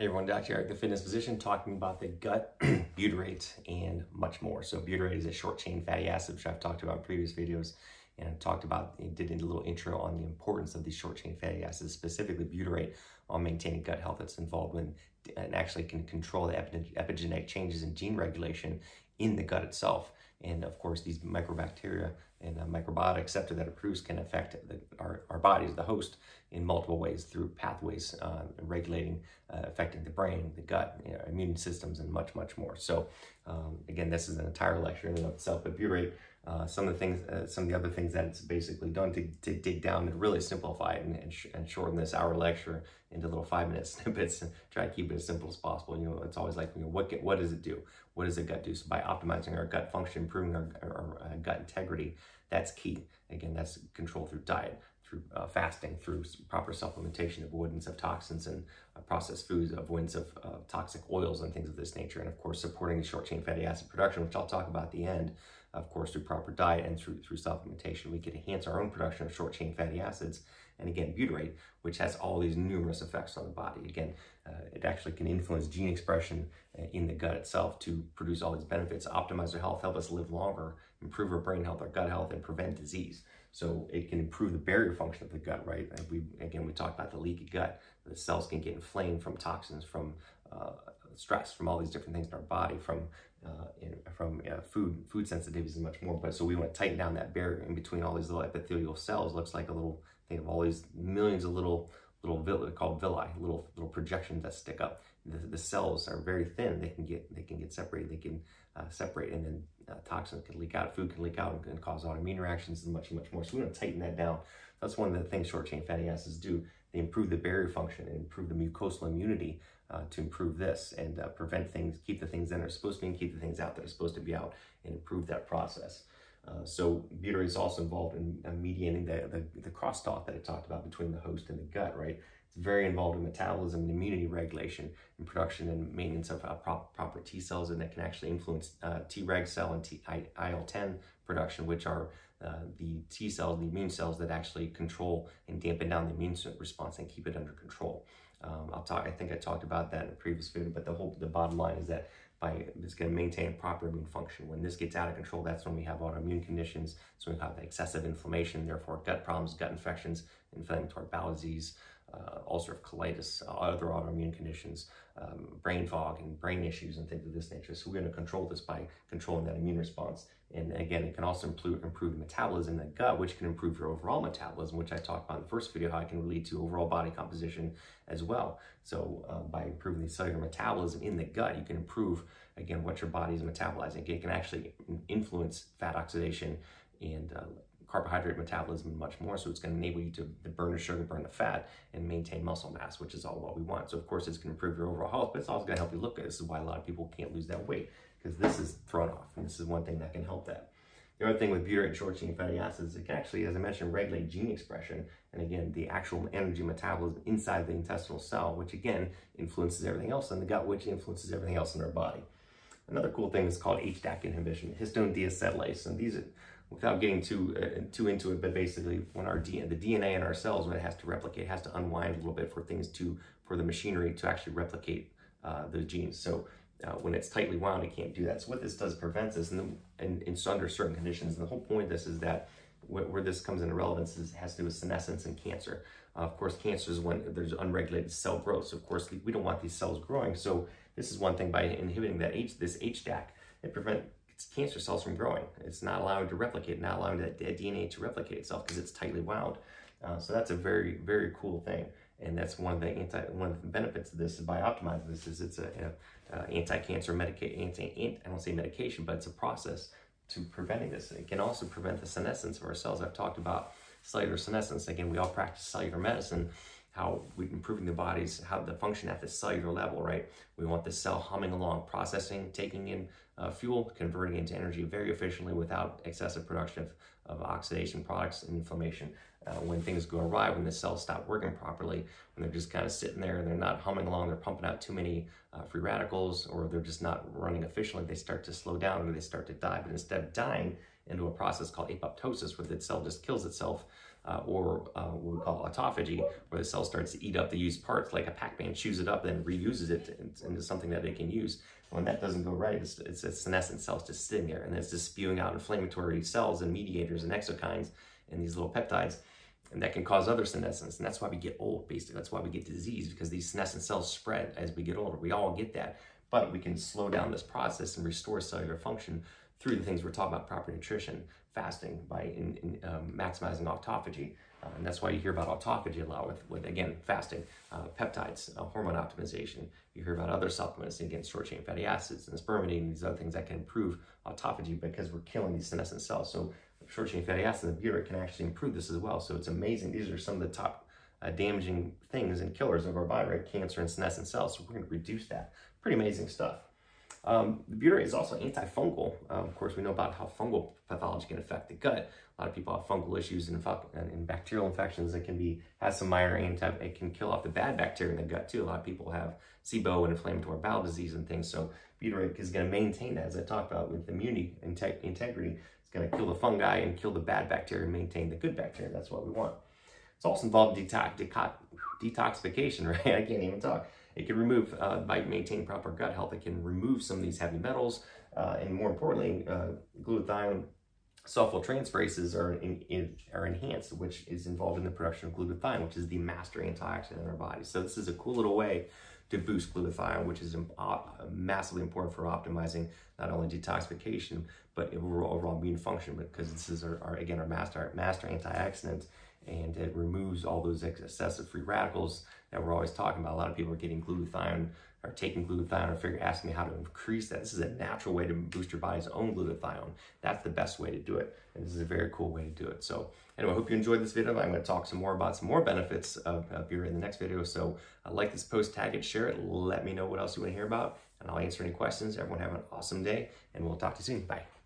Hey everyone, Dr. Eric, the fitness physician, talking about the gut, butyrate, and much more. So butyrate is a short chain fatty acid, which I've talked about in previous videos, and talked about, did a little intro on the importance of these short chain fatty acids, specifically butyrate, on maintaining gut health that's involved in and actually can control the epigenetic changes in gene regulation in the gut itself. And of course, these microbacteria and uh, microbiota receptor that produced can affect the, our, our bodies, the host, in multiple ways through pathways uh, regulating, uh, affecting the brain, the gut, you know, immune systems, and much, much more. So, um, again, this is an entire lecture in and of itself, but butyrate, uh, some of the things, uh, some of the other things that it's basically done to, to dig down and really simplify it and, and, sh- and, shorten this hour lecture into little five minute snippets and try to keep it as simple as possible. You know, it's always like, you know, what, get, what does it do? What does the gut do? So by optimizing our gut function, improving our, our, our uh, gut integrity, that's key. Again, that's control through diet, through uh, fasting, through proper supplementation, avoidance of toxins and uh, processed foods, avoidance of toxic oils and things of this nature, and of course supporting short chain fatty acid production, which I'll talk about at the end. Of course, through proper diet and through through supplementation, we can enhance our own production of short chain fatty acids, and again butyrate, which has all these numerous effects on the body. Again, uh, it actually can influence gene expression uh, in the gut itself to produce all these benefits, optimize our health, help us live longer, improve our brain health, our gut health, and prevent disease. So it can improve the barrier function of the gut, right? And we again we talked about the leaky gut. The cells can get inflamed from toxins, from uh, stress, from all these different things in our body, from uh, in, from uh, food food sensitivities and much more. But so we want to tighten down that barrier in between all these little epithelial cells. Looks like a little think of all these millions of little little villi called villi, little little projections that stick up. The, the cells are very thin. They can get they can get separated. They can uh, separate, and then uh, toxins can leak out. Food can leak out and cause autoimmune reactions and much much more. So we want to tighten that down. That's one of the things short chain fatty acids do. They improve the barrier function and improve the mucosal immunity uh, to improve this and uh, prevent things, keep the things in that are supposed to be, and keep the things out that are supposed to be out, and improve that process. Uh, so butyrate is also involved in uh, mediating the, the, the crosstalk that I talked about between the host and the gut, right? It's very involved in metabolism and immunity regulation and production and maintenance of uh, prop, proper T cells, and that can actually influence uh, Treg cell and T, IL-10 production, which are uh, the T cells, the immune cells that actually control and dampen down the immune response and keep it under control. Um, I'll talk. I think I talked about that in a previous video, but the whole the bottom line is that by it's going to maintain proper immune function. When this gets out of control, that's when we have autoimmune conditions. So we have excessive inflammation, therefore gut problems, gut infections, inflammatory bowel disease, uh, ulcerative colitis, other autoimmune conditions, um, brain fog, and brain issues, and things of this nature. So we're going to control this by controlling that immune response. And again, it can also improve, improve metabolism in the gut, which can improve your overall metabolism, which I talked about in the first video, how it can lead to overall body composition as well. So uh, by improving the cellular metabolism in the gut, you can improve, again, what your body is metabolizing. It can actually influence fat oxidation and uh, carbohydrate metabolism much more. So it's going to enable you to, burn the sugar, burn the fat, and maintain muscle mass, which is all what we want. So of course, it's going to improve your overall health, but it's also going to help you look good. This is why a lot of people can't lose that weight because this is thrown off, and this is one thing that can help that. The other thing with butyrate short chain fatty acids, it can actually, as I mentioned, regulate gene expression, and again, the actual energy metabolism inside the intestinal cell, which again influences everything else in the gut, which influences everything else in our body. Another cool thing is called HDAC inhibition, histone deacetylase, and these without getting too uh, too into it, but basically when our DNA, the DNA in our cells, when it has to replicate, has to unwind a little bit for things to, for the machinery to actually replicate uh, those genes. So uh, when it's tightly wound, it can't do that. So what this does prevents this, and, and, and so under certain conditions, and the whole point of this is that where, where this comes into relevance is has to do with senescence and cancer. Uh, of course, cancer is when there's unregulated cell growth. So of course, we don't want these cells growing. So this is one thing by inhibiting that H, this HDAC, it prevents cancer cells from growing. It's not allowing to replicate, not allowing that DNA to replicate itself because it's tightly wound. Uh, so that's a very, very cool thing. And that's one of the anti, one of the benefits of this is by optimizing this is it's a, a, a anti-cancer medication, anti, I don't say medication, but it's a process to preventing this. It can also prevent the senescence of our cells. I've talked about cellular senescence. Again, we all practice cellular medicine how we're improving the body's, how the function at the cellular level, right? We want the cell humming along, processing, taking in uh, fuel, converting into energy very efficiently without excessive production of, of oxidation products and inflammation. Uh, when things go awry, when the cells stop working properly, when they're just kind of sitting there and they're not humming along, they're pumping out too many uh, free radicals, or they're just not running efficiently, they start to slow down or they start to die. But instead of dying into a process called apoptosis, where the cell just kills itself, uh, or uh, what we call autophagy, where the cell starts to eat up the used parts, like a Pac-Man chews it up and reuses it into something that it can use. When that doesn't go right, it's, it's a senescent cells just sitting there, and it's just spewing out inflammatory cells and mediators and exokines and these little peptides and that can cause other senescence. And that's why we get old, basically. That's why we get disease, because these senescent cells spread as we get older. We all get that. But we can slow down this process and restore cellular function through the things we're talking about proper nutrition, fasting, by in, in, um, maximizing autophagy. Uh, and that's why you hear about autophagy a lot with, with again, fasting, uh, peptides, uh, hormone optimization. You hear about other supplements, again, short chain fatty acids and spermidine, and these other things that can improve autophagy because we're killing these senescent cells. So short chain fatty acids and butyrate can actually improve this as well. So it's amazing. These are some of the top uh, damaging things and killers of our body, right? Cancer and senescent cells. So we're going to reduce that. Pretty amazing stuff. Um, the butyrate is also antifungal. Um, of course, we know about how fungal pathology can affect the gut. A lot of people have fungal issues and, and bacterial infections that can be has some minor anti. It can kill off the bad bacteria in the gut too. A lot of people have SIBO and inflammatory bowel disease and things. So butyrate is going to maintain that, as I talked about with immunity integ integrity. It's going to kill the fungi and kill the bad bacteria and maintain the good bacteria. That's what we want. It's also involved in detox, detoxification, right? I can't even talk. It can remove, uh, by maintaining proper gut health, it can remove some of these heavy metals. Uh, and more importantly, uh, glutathione sulfosyltransferases are, in, in, are enhanced, which is involved in the production of glutathione, which is the master antioxidant in our body. So this is a cool little way to boost glutathione, which is massively important for optimizing not only detoxification, but overall, overall immune function, because this is our, our, again, our master, master antioxidant, and it removes all those excessive free radicals that we're always talking about. A lot of people are getting glutathione or taking glutathione or figure asking me how to increase that. This is a natural way to boost your body's own glutathione. That's the best way to do it. And this is a very cool way to do it. So anyway, I hope you enjoyed this video. I'm going to talk some more about some more benefits of, of beer in the next video. So uh, like this post, tag it, share it. Let me know what else you want to hear about. And I'll answer any questions. Everyone have an awesome day. And we'll talk to you soon. Bye.